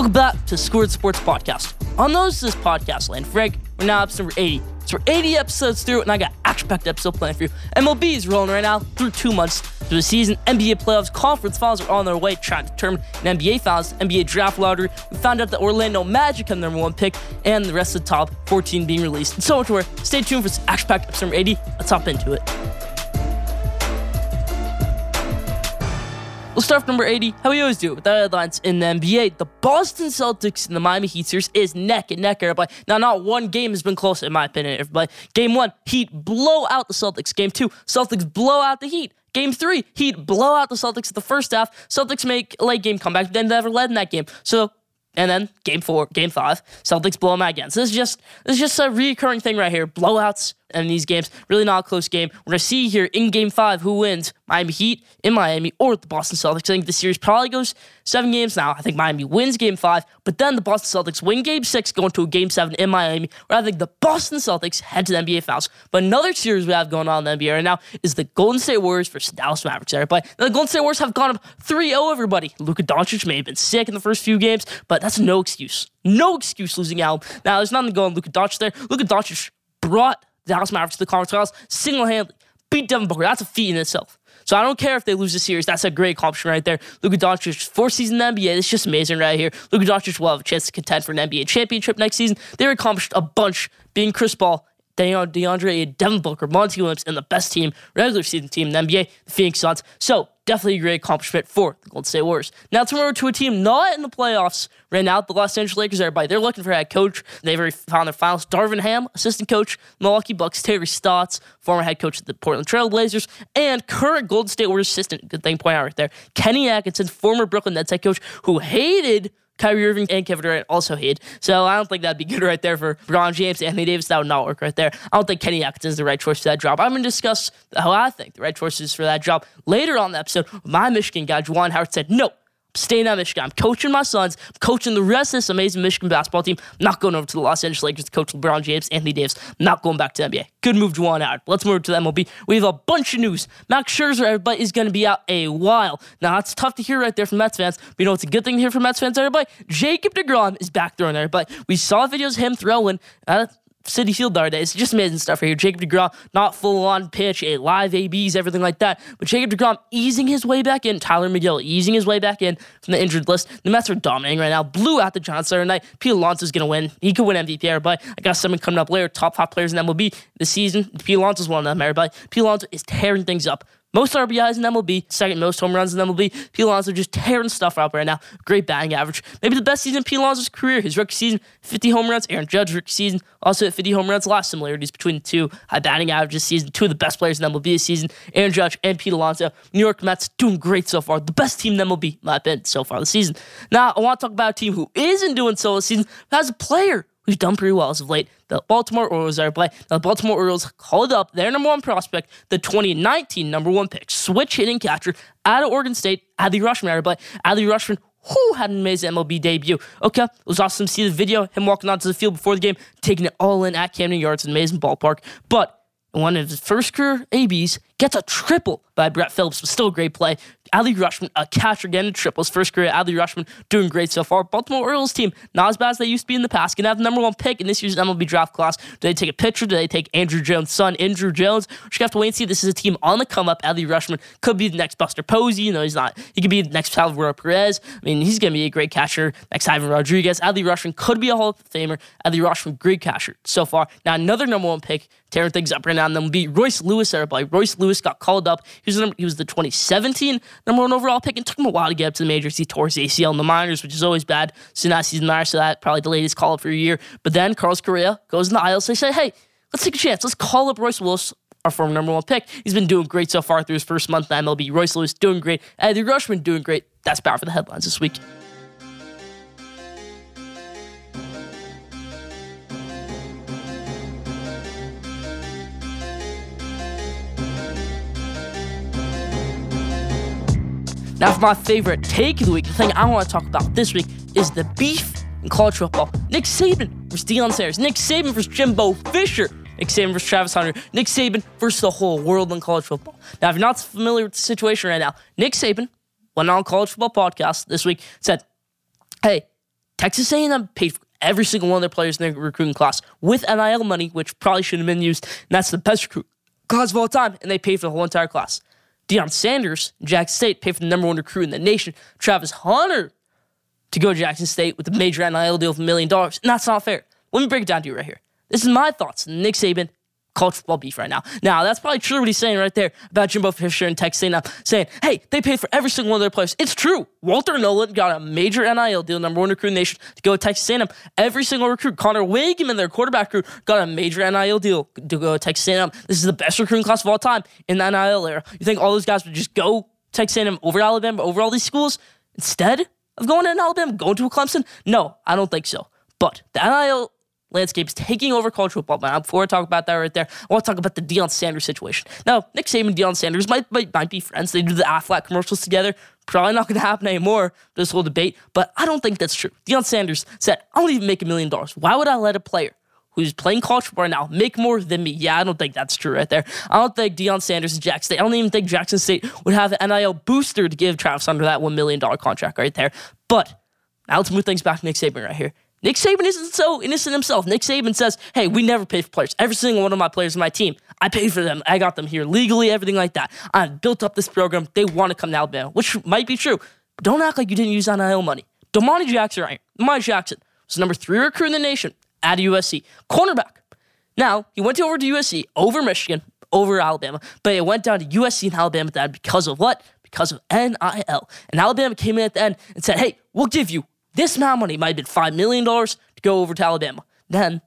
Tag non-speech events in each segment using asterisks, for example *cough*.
Welcome back to Squared Sports Podcast. On those this podcast land, Frank, we're now episode number 80. So we're 80 episodes through, and I got action-packed episode planned for you. MLB is rolling right now through two months through the season. NBA playoffs, conference finals are on their way, trying to determine an NBA finals, NBA draft lottery. We found out that Orlando Magic have the number one pick, and the rest of the top 14 being released, and so much more. Stay tuned for this action-packed episode number 80. Let's hop into it. We'll start number 80, how we always do it, with the headlines in the NBA. The Boston Celtics and the Miami Heat series is neck and neck, everybody. Now, not one game has been close, in my opinion, everybody. Game one, Heat blow out the Celtics. Game two, Celtics blow out the Heat. Game three, Heat blow out the Celtics at the first half. Celtics make late game comeback, but then never led in that game. So and then game four, game five, Celtics blow them out again. So this is just this is just a recurring thing right here. Blowouts in these games. Really not a close game. We're gonna see here in game five who wins. Miami Heat in Miami or the Boston Celtics. I think the series probably goes seven games now. I think Miami wins game five, but then the Boston Celtics win game six, going to a game seven in Miami, where I think the Boston Celtics head to the NBA Finals. But another series we have going on in the NBA right now is the Golden State Warriors versus Dallas Mavericks. Everybody, now, the Golden State Warriors have gone up 3-0, everybody. Luka Doncic may have been sick in the first few games, but that's no excuse. No excuse losing out. Now, there's nothing going on Luka Doncic there. Luka Doncic brought Dallas Mavericks to the conference finals single handedly. Beat Devin Booker. That's a feat in itself. So I don't care if they lose the series. That's a great accomplishment right there. Luka Doncic, fourth season in the NBA. It's just amazing right here. Luka Doncic will have a chance to contend for an NBA championship next season. They accomplished a bunch being Chris Paul, DeAndre, Devin Booker, Monty Williams, and the best team, regular season team in the NBA, the Phoenix Suns. So definitely a great accomplishment for the Golden State Warriors. Now let's over to a team not in the playoffs right now, the Los Angeles Lakers. Everybody, they're looking for a head coach. They've already found their finals. Darvin Ham, assistant coach, Milwaukee Bucks. Terry Stotts, former head coach of the Portland Trail Blazers, and current Golden State Warriors assistant. Good thing point out right there. Kenny Atkinson, former Brooklyn Nets head coach, who hated Kyrie Irving and Kevin Durant also hate. So I don't think that'd be good right there for LeBron James, and Anthony Davis. That would not work right there. I don't think Kenny Atkinson is the right choice for that job. I'm going to discuss how I think the right choice is for that job later on the episode. My Michigan guy, Juwan Howard, said, no, staying at Michigan. I'm coaching my sons, I'm coaching the rest of this amazing Michigan basketball team. I'm not going over to the Los Angeles Lakers to coach LeBron James, Anthony Davis. I'm not going back to NBA. Good move, Juwan Howard. Let's move to the MLB. We have a bunch of news. Max Scherzer, everybody, is going to be out a while. Now, that's tough to hear right there from Mets fans, but you know it's a good thing to hear from Mets fans, everybody? Jacob DeGrom is back throwing, everybody. We saw videos of him throwing. Uh, Citi Field the other day. It's just amazing stuff right here. Jacob DeGrom, not full on pitch, a live ABs, everything like that. But Jacob DeGrom easing his way back in. Tylor Megill easing his way back in from the injured list. The Mets are dominating right now. Blew out the Giants Saturday night. Pete Alonso's going to win. He could win MVP, but I got someone coming up later. Top five players in MLB this season. Pete Alonso's one of them, everybody. Pete Alonso is tearing things up. Most RBIs in MLB, second most home runs in MLB. Pete Alonso just tearing stuff up right now. Great batting average. Maybe the best season in Pete Alonso's career. His rookie season, 50 home runs. Aaron Judge rookie season, also at 50 home runs. A lot of similarities between the two. High batting averages season. Two of the best players in MLB this season. Aaron Judge and Pete Alonso. New York Mets doing great so far. The best team in MLB, my opinion, so far this season. Now, I want to talk about a team who isn't doing so this season, but has a player who's done pretty well as of late. The Baltimore Orioles are play. The Baltimore Orioles called up their number one prospect, the 2019 number one pick, switch hitting catcher out of Oregon State, Adley Rutschman. Play. Adley Rutschman, who had an amazing MLB debut. Okay, it was awesome to see the video, him walking onto the field before the game, taking it all in at Camden Yards, an amazing ballpark. But one of his first career ABs gets a triple by Brett Phillips, but still a great play. Adley Rutschman, a catcher again, a triple. His first career, Adley Rutschman doing great so far. Baltimore Orioles team, not as bad as they used to be in the past. Gonna have the number one pick in this year's MLB draft class. Do they take a pitcher? Do they take Andruw Jones' son, Andruw Jones? We're gonna have to wait and see. This is a team on the come up. Adley Rutschman could be the next Buster Posey. You know, he's not. He could be the next Salvador Perez. I mean, he's gonna be a great catcher. Next Ivan Rodriguez. Adley Rutschman could be a Hall of Famer. Adley Rutschman, great catcher so far. Now another number one pick, tearing things up right now, and then will be Royce Lewis. Everybody, Royce Lewis got called up. He was the, he was the 2017 number one overall pick. and took him a while to get up to the majors. He tore his ACL in the minors, which is always bad. So now he's in the minors, so that probably delayed his call up for a year. But then Carlos Correa goes in the IL. So they say, hey, let's take a chance. Let's call up Royce Lewis, our former number one pick. He's been doing great so far through his first month in MLB. Royce Lewis doing great. Adley Rutschman doing great. That's bad for the headlines this week. Now, for my favorite take of the week, the thing I want to talk about this week is the beef in college football. Nick Saban versus Deion Sanders. Nick Saban versus Jimbo Fisher. Nick Saban versus Travis Hunter. Nick Saban versus the whole world in college football. Now, if you're not familiar with the situation right now, Nick Saban went on College Football Podcast this week, said, hey, Texas A&M paid for every single one of their players in their recruiting class with NIL money, which probably shouldn't have been used. And that's the best recruit class of all time, and they paid for the whole entire class. Deion Sanders, Jackson State, paid for the number one recruit in the nation, Travis Hunter, to go to Jackson State with a major NIL deal of a million dollars. And that's not fair. Let me break it down to you right here. This is my thoughts. Nick Saban college football beef right now. Now, that's probably true what he's saying right there about Jimbo Fisher and Texas A&M, saying, hey, they paid for every single one of their players. It's true. Walter Nolen got a major NIL deal, number one recruit in the nation, to go to Texas A&M. Every single recruit, Conner Weigman and their quarterback crew, got a major NIL deal to go to Texas A&M. This is the best recruiting class of all time in the NIL era. You think all those guys would just go Texas A&M over Alabama, over all these schools, instead of going to Alabama, going to a Clemson? No, I don't think so. But the NIL landscape is taking over college football. But before I talk about that right there, I want to talk about the Deion Sanders situation. Now, Nick Saban and Deion Sanders might, might, might be friends. They do the Aflac commercials together. Probably not going to happen anymore, this whole debate, but I don't think that's true. Deion Sanders said, I don't even make a million dollars. Why would I let a player who's playing college football right now make more than me? Yeah, I don't think that's true right there. I don't think Deion Sanders and Jackson State, I don't even think Jackson State would have an NIL booster to give Travis Hunter that $1 million contract right there. But now let's move things back to Nick Saban right here. Nick Saban isn't so innocent himself. Nick Saban says, hey, we never pay for players. Every single one of my players on my team, I paid for them. I got them here legally, everything like that. I built up this program. They want to come to Alabama, which might be true. But don't act like you didn't use NIL money. Domani Jackson, right? Domani Jackson was number three recruit in the nation at USC. Cornerback. Now, he went over to USC over Michigan, over Alabama, but it went down to USC and Alabama that because of what? Because of NIL. And Alabama came in at the end and said, hey, we'll give you this amount of money might have been $5 million to go over to Alabama. Then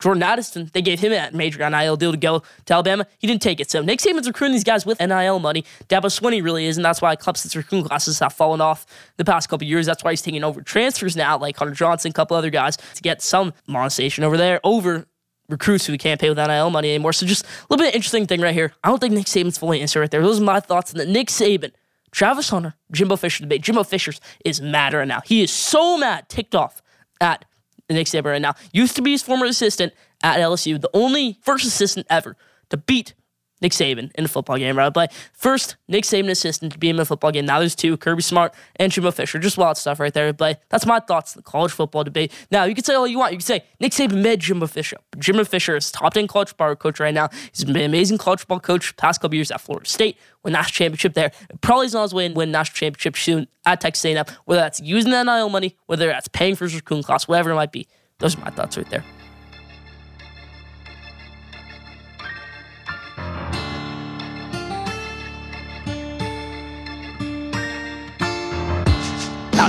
Jordan Addison, they gave him a major NIL deal to go to Alabama. He didn't take it. So Nick Saban's recruiting these guys with NIL money. Dabo Swinney really is, and that's why Clemson's recruiting classes have fallen off the past couple years. That's why he's taking over transfers now, like Hunter Johnson, a couple other guys, to get some monetization over there, over recruits who can't pay with NIL money anymore. So just a little bit of interesting thing right here. I don't think Nick Saban's fully answered right there. Those are my thoughts on the Nick Saban Travis Hunter, Jimbo Fisher debate. Jimbo Fisher's is mad right now. He is so mad, ticked off at Nick Saban right now. Used to be his former assistant at LSU, the only first assistant ever to beat Nick Saban in a football game, right? But first, Nick Saban assistant to be in a football game. Now there's two, Kirby Smart and Jimbo Fisher. Just wild stuff right there. But that's my thoughts on the college football debate. Now, you can say all you want. You can say Nick Saban made Jimbo Fisher. Jimbo Fisher is top 10 college football coach right now. He's been an amazing college football coach past couple years at Florida State, win national championship there. Probably is on his way to win national championship soon at Texas A&M, whether that's using that NIL money, whether that's paying for his recruiting class, whatever it might be. Those are my thoughts right there.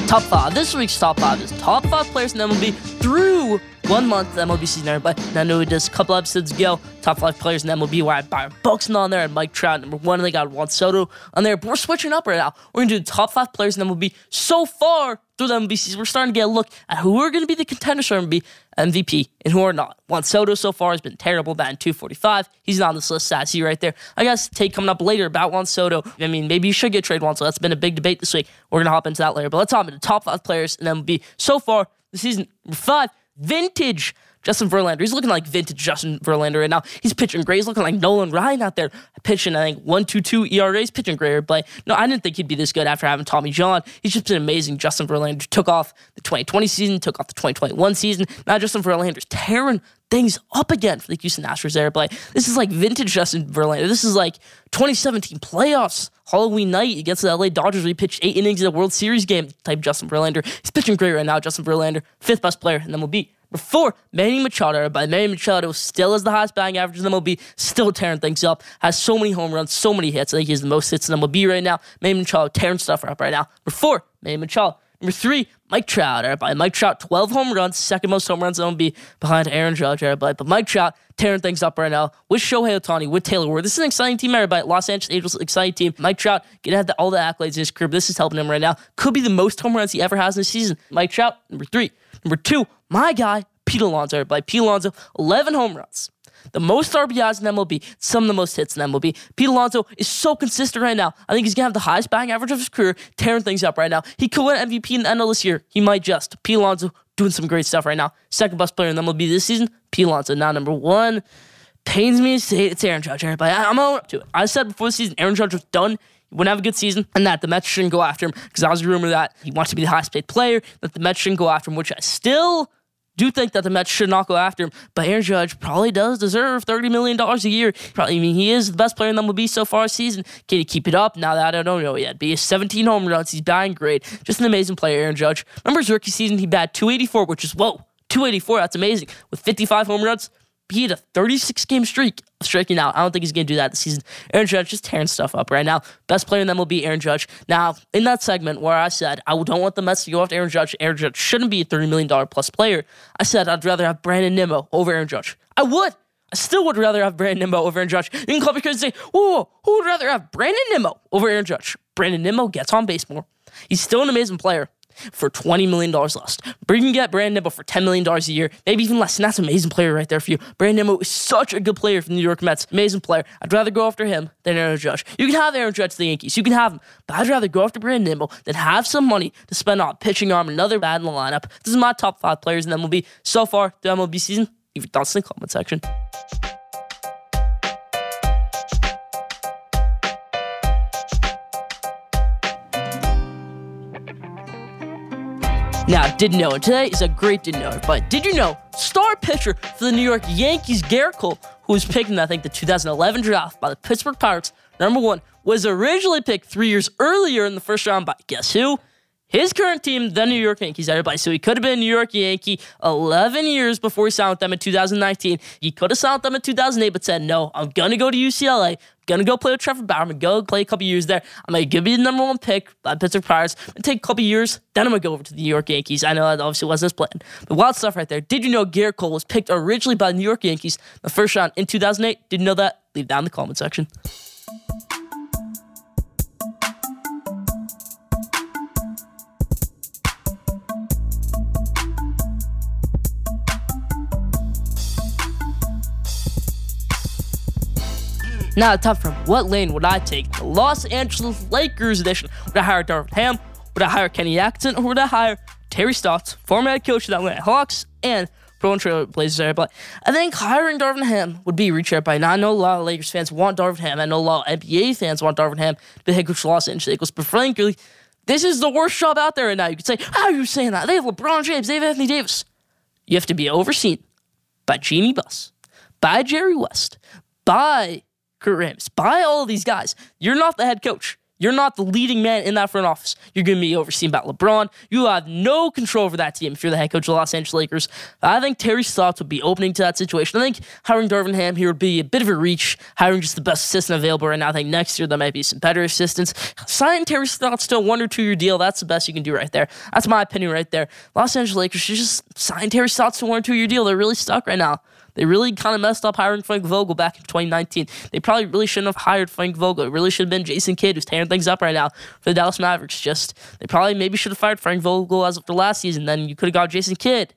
Top five. This week's top five is top five players in MLB through one month MLB season. And I know did a couple episodes ago, top five players in MLB, where I had Byron Buxton on there and Mike Trout, number one, and they got Juan Soto on there. But we're switching up right now. We're to do the top five players in MLB so far through the season. We're starting to get a look at who are to be the contenders for MLB MVP and who are not. Juan Soto so far has been terrible, batting 245. He's not on this list, sad see right there. I guess take coming up later about Juan Soto. I mean, maybe you should get trade Juan Soto. That's been a big debate this week. We're to hop into that later. But let's hop into top five players in MLB so far the season. Five, vintage Justin Verlander. He's looking like vintage Justin Verlander right now. He's pitching great. He's looking like Nolan Ryan out there pitching, I think, 1 2 2 ERAs, pitching great. But no, I didn't think he'd be this good after having Tommy John. He's just been amazing. Justin Verlander took off the 2020 season, took off the 2021 season. Now Justin Verlander's tearing things up again for the Houston Astros there. But this is like vintage Justin Verlander. This is like 2017 playoffs. Halloween night against the LA Dodgers, he pitched eight innings in a World Series game type Justin Verlander. He's pitching great right now. Justin Verlander, fifth best player in MLB. Before Manny Machado, but Manny Machado still has the highest batting average in the MLB, still tearing things up, has so many home runs, so many hits. I think he has the most hits in the MLB right now. Manny Machado tearing stuff up right now. Before Manny Machado. Number three, Mike Trout. Everybody. Mike Trout, 12 home runs, second most home runs in MLB behind Aaron Judge. Everybody. But Mike Trout tearing things up right now with Shohei Ohtani, with Taylor Ward. This is an exciting team, everybody. Los Angeles Angels, exciting team. Mike Trout getting all the accolades in his career. This is helping him right now. Could be the most home runs he ever has in a season. Mike Trout, number three. Number two, my guy, Pete Alonso. Everybody. Pete Alonso, 11 home runs. The most RBIs in MLB, some of the most hits in MLB. Pete Alonso is so consistent right now. I think he's gonna have the highest batting average of his career, tearing things up right now. He could win MVP in the end of this year. He might just. Pete Alonso doing some great stuff right now. Second best player in MLB this season, Pete Alonso. Now number one. Pains me to say it's Aaron Judge. I, I'm out to it. I said before the season, Aaron Judge was done. he wouldn't have a good season, and that the Mets shouldn't go after him because I was a rumor that he wants to be the highest paid player, that the Mets shouldn't go after him, which I still do think that the Mets should not go after him, but Aaron Judge probably does deserve $30 million a year. Probably, I mean, he is the best player in the MLB so far season. Can he keep it up? Now that I don't know yet. But he has 17 home runs. He's batting great. Just an amazing player, Aaron Judge. Remember his rookie season? He batted 284, which is, whoa, 284. That's amazing. With 55 home runs, he had a 36 game streak of striking out. I don't think he's going to do that this season. Aaron Judge just tearing stuff up right now. Best player in them will be Aaron Judge. Now, in that segment where I said I don't want the Mets to go after Aaron Judge, Aaron Judge shouldn't be a $30 million plus player, I said I'd rather have Brandon Nimmo over Aaron Judge. I would. I still would rather have Brandon Nimmo over Aaron Judge. You can call me crazy and say, whoa, who would rather have Brandon Nimmo over Aaron Judge? Brandon Nimmo gets on base more. He's still an amazing player for $20 million less. But you can get Brandon Nimmo for $10 million a year, maybe even less. And that's an amazing player right there for you. Brandon Nimmo is such a good player for the New York Mets. Amazing player. I'd rather go after him than Aaron Judge. You can have Aaron Judge to the Yankees. You can have him. But I'd rather go after Brandon Nimmo than have some money to spend on pitching arm another bad in the lineup. This is my top five players in MLB so far the MLB season. Leave your thoughts in the comment section. Now, didn't know, it. today is a great didn't know, but did you know star pitcher for the New York Yankees, Gerrit Cole, who was picked in, I think, the 2011 draft by the Pittsburgh Pirates, number one, was originally picked three years earlier in the first round by guess who? his current team, the New York Yankees, everybody. So he could have been a New York Yankee 11 years before he signed with them in 2019. He could have signed with them in 2008, but said, no, I'm going to go to UCLA. To go play with Trevor Bauer. To go play a couple years there. I'm to give you the number one pick by Pittsburgh Pirates and take a couple years. Then I'm to go over to the New York Yankees. I know that obviously wasn't his plan. But wild stuff right there. Did you know Gerrit Cole was picked originally by the New York Yankees the first round in 2008? Didn't know that? Leave down in the comment section. Now, tough from what lane would I take? The Los Angeles Lakers edition. Would I hire Darvin Ham? Would I hire Kenny Atkinson? Or would I hire Terry Stotts, former head coach of the Atlanta Hawks and pro and Trail Blazers But I think hiring Darvin Ham would be a reach by now. I know a lot of Lakers fans want Darvin Ham. I know a lot of NBA fans want Darvin Ham to be head coach of Los Angeles Lakers. But frankly, this is the worst job out there right now. You could say, how are you saying that? They have LeBron James, they have Anthony Davis. You have to be overseen by Jeanie Buss, by Jerry West, by Kurt Rambis, by all of these guys. You're not the head coach. You're not the leading man in that front office. You're going to be overseen by LeBron. You have no control over that team if you're the head coach of the Los Angeles Lakers. I think Terry Stotts would be opening to that situation. I think hiring Darvin Ham here would be a bit of a reach, hiring just the best assistant available right now. I think next year there might be some better assistants. Sign Terry Stotts to a one or two year deal. That's the best you can do right there. That's my opinion right there. Los Angeles Lakers should just sign Terry Stotts to a one or two year deal. They're really stuck right now. They really kind of messed up hiring Frank Vogel back in 2019. They probably really shouldn't have hired Frank Vogel. It really should have been Jason Kidd who's tearing things up right now for the Dallas Mavericks. Just they probably maybe should have fired Frank Vogel as of the last season. Then you could have got Jason Kidd.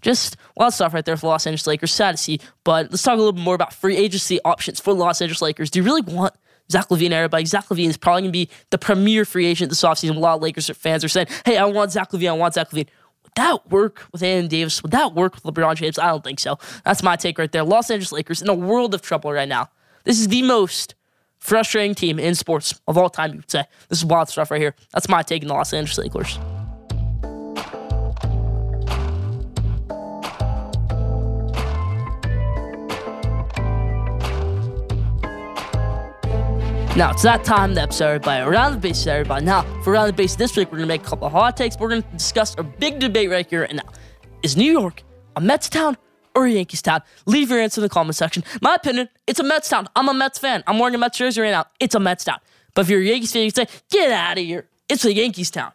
Just a lot of stuff right there for Los Angeles Lakers. Sad to see. But let's talk a little bit more about free agency options for Los Angeles Lakers. Do you really want Zach LaVine, everybody. Zach LaVine is probably going to be the premier free agent this offseason. A lot of Lakers fans are saying, hey, I want Zach LaVine, I want Zach LaVine that work with Anthony Davis? Would that work with LeBron James? I don't think so. That's my take right there. Los Angeles Lakers in a world of trouble right now. This is the most frustrating team in sports of all time, you would say. This is wild stuff right here. That's my take in the Los Angeles Lakers. Now it's that time the episode, everybody. Around the base, everybody. Now, for Around the Base this week, we're to make a couple hot takes. We're to discuss a big debate right here and now. Is New York a Mets town or a Yankees town? Leave your answer in the comment section. My opinion, it's a Mets town. I'm a Mets fan. I'm wearing a Mets jersey right now. It's a Mets town. But if you're a Yankees fan, you say, get out of here. It's a Yankees town.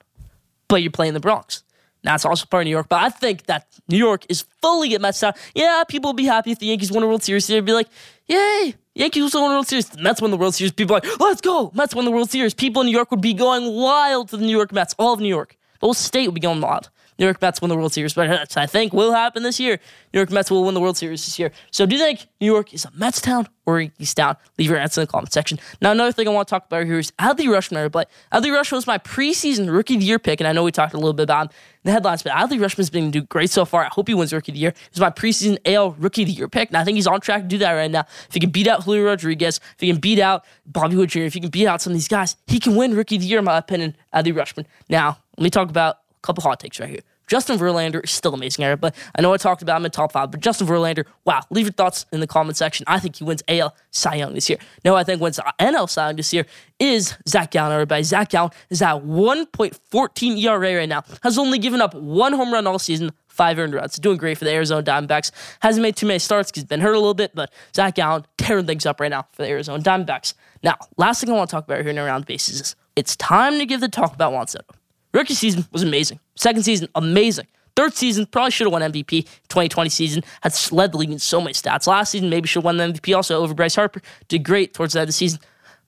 But you're playing the Bronx. Now, it's also part of New York, but I think that New York is fully a Mets town. Yeah, people will be happy if the Yankees win a World Series. They'd be like, yay, Yankees win the World Series. Mets win the World Series. People are like, let's go. Mets win the World Series. People in New York would be going wild to the New York Mets. All of New York. The whole state would be going wild. New York Mets win the World Series, but *laughs* I think will happen this year. New York Mets will win the World Series this year. So do you think New York is a Mets town or Yankees town? Leave your answer in the comment section. Now, another thing I want to talk about here is Adley Rutschman. But Adley Rutschman was my preseason Rookie of the Year pick, and I know we talked a little bit about him the headlines, but Adley Rutschman's been doing great so far. I hope he wins Rookie of the Year. He's my preseason AL Rookie of the Year pick, and I think he's on track to do that right now. If he can beat out Julio Rodriguez, if he can beat out Bobby Witt Jr., if he can beat out some of these guys, he can win Rookie of the Year, in my opinion, Adley Rutschman. Now, let me talk about a couple hot takes right here. Justin Verlander is still amazing era, but I know I talked about him in top five, but Justin Verlander, wow, leave your thoughts in the comment section. I think he wins AL Cy Young this year. No, I think wins NL Cy Young this year is Zach Gallen, everybody. Zach Gallen is at 1.14 ERA right now, has only given up one home run all season, five earned runs. Doing great for the Arizona Diamondbacks. Hasn't made too many starts because he's been hurt a little bit, but Zach Gallen tearing things up right now for the Arizona Diamondbacks. Now, last thing I want to talk about here in around the bases is it's time to give the talk about Juan Soto. Rookie season was amazing. Second season, amazing. Third season, probably should have won MVP. 2020 season had led the league in so many stats. Last season, maybe should have won the MVP also over Bryce Harper. Did great towards the end of the season.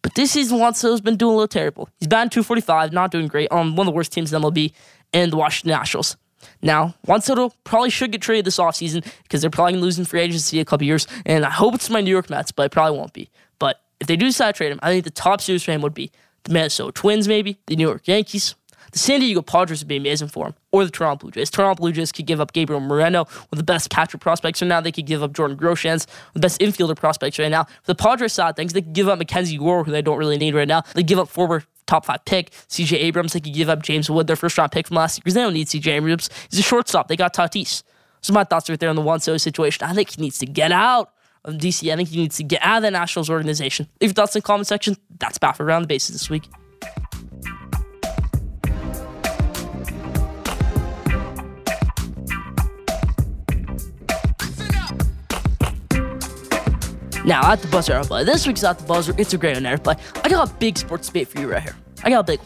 But this season, Soto's been doing a little terrible. He's batting 245, not doing great on one of the worst teams in MLB and the Washington Nationals. Now, Juan Soto probably should get traded this offseason because they're probably losing free agency a couple years. And I hope it's my New York Mets, but it probably won't be. But if they do decide to trade him, I think the top suitors for him would be the Minnesota Twins, maybe, the New York Yankees, the San Diego Padres would be amazing for him, or the Toronto Blue Jays. Toronto Blue Jays could give up Gabriel Moreno, one of the best catcher prospects right now. They could give up Jordan Groshans, the best infielder prospects right now. For the Padres side things, they could give up Mackenzie Gore, who they don't really need right now. They give up forward top five pick, CJ Abrams. They could give up James Wood, their first round pick from last year, because they don't need CJ Abrams. He's a shortstop. They got Tatis. So my thoughts right there on the Juan Soto situation. I think he needs to get out of DC. I think he needs to get out of the Nationals organization. Leave your thoughts in the comment section. That's about for around the bases this week. Now, at the buzzer, everybody. This week's at the buzzer. It's a great one, everybody. I got a big sports debate for you right here. I got a big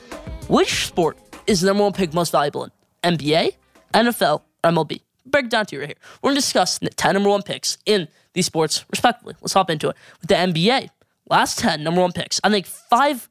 Which sport is the number one pick most valuable in? NBA, NFL, MLB? Break it down to you right here. We're to discuss the 10 number one picks in these sports, respectively. Let's hop into it. With the NBA, last 10 number one picks, I think five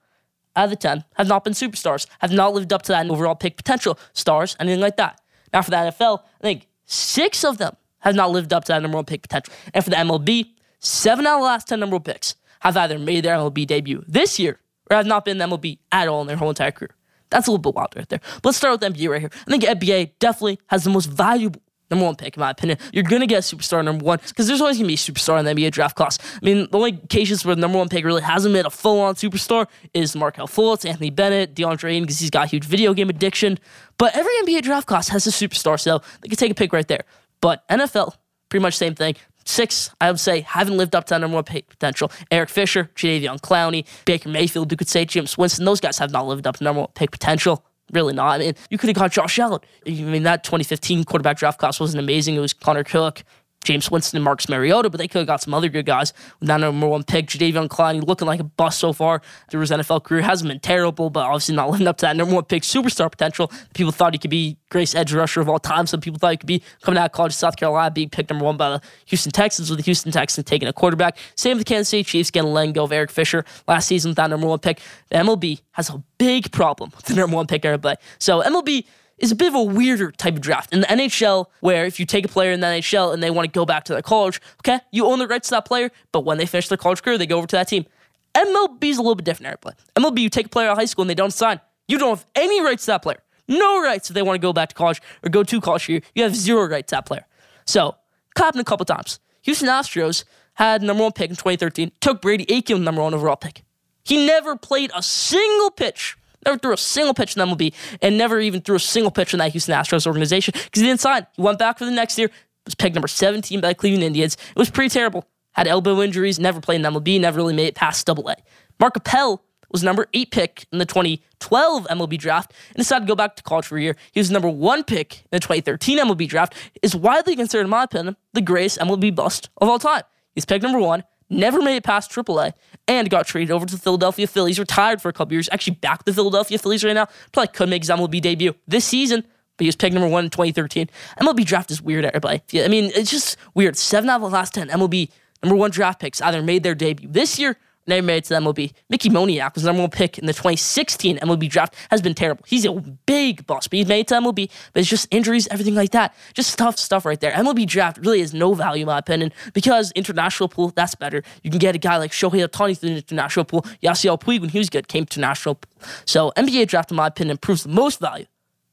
out of the 10 have not been superstars, have not lived up to that overall pick potential, stars, anything like that. Now, for the NFL, I think six of them have not lived up to that number one pick potential. And for the MLB, seven out of the last 10 number one picks have either made their MLB debut this year or have not been in MLB at all in their whole entire career. That's a little bit wild right there. But let's start with NBA right here. I think NBA definitely has the most valuable number one pick, in my opinion. You're going to get a superstar number one because there's always going to be a superstar in the NBA draft class. I mean, the only cases where the number one pick really hasn't been a full on superstar is Markelle Fultz, Anthony Bennett, DeAndre Ayton because he's got a huge video game addiction. But every NBA draft class has a superstar, so they can take a pick right there. But NFL, pretty much same thing. Six, I would say, haven't lived up to that number one pick potential. Eric Fisher, Jadeveon Clowney, Baker Mayfield, you could say Jameis Winston. Those guys have not lived up to number one pick potential. Really not. I mean, you could have got Josh Allen. I mean, that 2015 quarterback draft class wasn't amazing. It was Connor Cook, Jameis Winston and Marcus Mariota, but they could have got some other good guys that number one pick. Jadeveon Clowney looking like a bust so far through his NFL career. Hasn't been terrible, but obviously not living up to that number one pick superstar potential. People thought he could be greatest edge rusher of all time. Some people thought he could be coming out of college, South Carolina, being picked number one by the Houston Texans, with the Houston Texans taking a quarterback. Same with the Kansas City Chiefs getting letting go of Eric Fisher last season with that number one pick. The MLB has a big problem with the number one pick, everybody. So MLB is a bit of a weirder type of draft. In the NHL, where if you take a player in the NHL and they want to go back to their college, okay, you own the rights to that player, but when they finish their college career, they go over to that team. MLB is a little bit different, everybody. MLB, you take a player out of high school and they don't sign, you don't have any rights to that player. No rights if they want to go back to college or go to college here. You have zero rights to that player. So, happened a couple times. Houston Astros had number one pick in 2013, took Brady Aiken number one overall pick. He never played a single pitch Never threw a single pitch in MLB and never even threw a single pitch in that Houston Astros organization because he didn't sign. He went back for the next year, was picked number 17 by the Cleveland Indians. It was pretty terrible. Had elbow injuries, never played in MLB, never really made it past double A. Mark Appel was number eight pick in the 2012 MLB draft and decided to go back to college for a year. He was number one pick in the 2013 MLB draft, is widely considered, in my opinion, the greatest MLB bust of all time. He's picked number one, never made it past AAA, and got traded over to the Philadelphia Phillies. Retired for a couple years. Actually, back the Philadelphia Phillies right now. Probably could make his MLB debut this season, but he was picked number one in 2013. MLB draft is weird, everybody. I mean, it's just weird. Seven out of the last 10 MLB number one draft picks either made their debut this year Made it to the MLB. Mickey Moniak was the number one pick in the 2016 MLB draft. Has been terrible. He's a big boss, but he's made to MLB. But it's just injuries, everything like that. Just tough stuff right there. MLB draft really has no value in my opinion because international pool that's better. You can get a guy like Shohei Ohtani through the international pool. Yasiel Puig when he was good came to national pool. So NBA draft in my opinion proves the most value.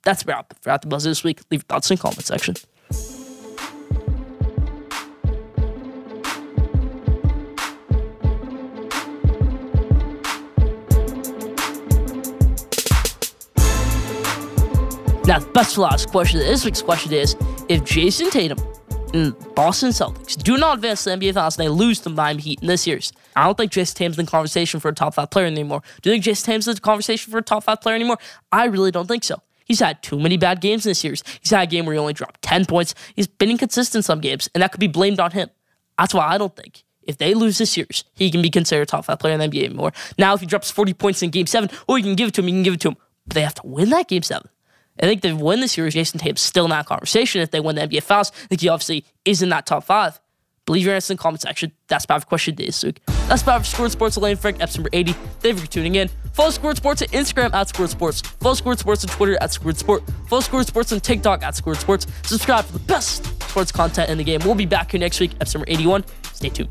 That's about for out the buzz this week. Leave thoughts in the comment section. Now, the best for last question. This week's question is: If Jayson Tatum and Boston Celtics do not advance to the NBA Finals and they lose to Miami Heat in this series, I don't think Jayson Tatum's in conversation for a top five player anymore. Do you think Jayson Tatum's in conversation for a top five player anymore? I really don't think so. He's had too many bad games in this series. He's had a game where he only dropped 10 points. He's been inconsistent some games, and that could be blamed on him. That's why I don't think if they lose this series, he can be considered a top five player in the NBA anymore. Now, if he drops 40 points in game seven, or you can give it to him, you can give it to him. But they have to win that game seven. I think they win the series. Jayson Tatum's still not a conversation. If they win the NBA Finals, I think he obviously is in that top five. Leave your answer in the comment section. That's about the question this week. That's about for Squared Sports. Elaine Frank, episode number 80. Thank you for tuning in. Follow Squared Sports on Instagram at Squared Sports. Follow Squared Sports on Twitter at Squared Sport. Follow Squared Sports on TikTok at Squared Sports. Subscribe for the best sports content in the game. We'll be back here next week, episode number 81. Stay tuned.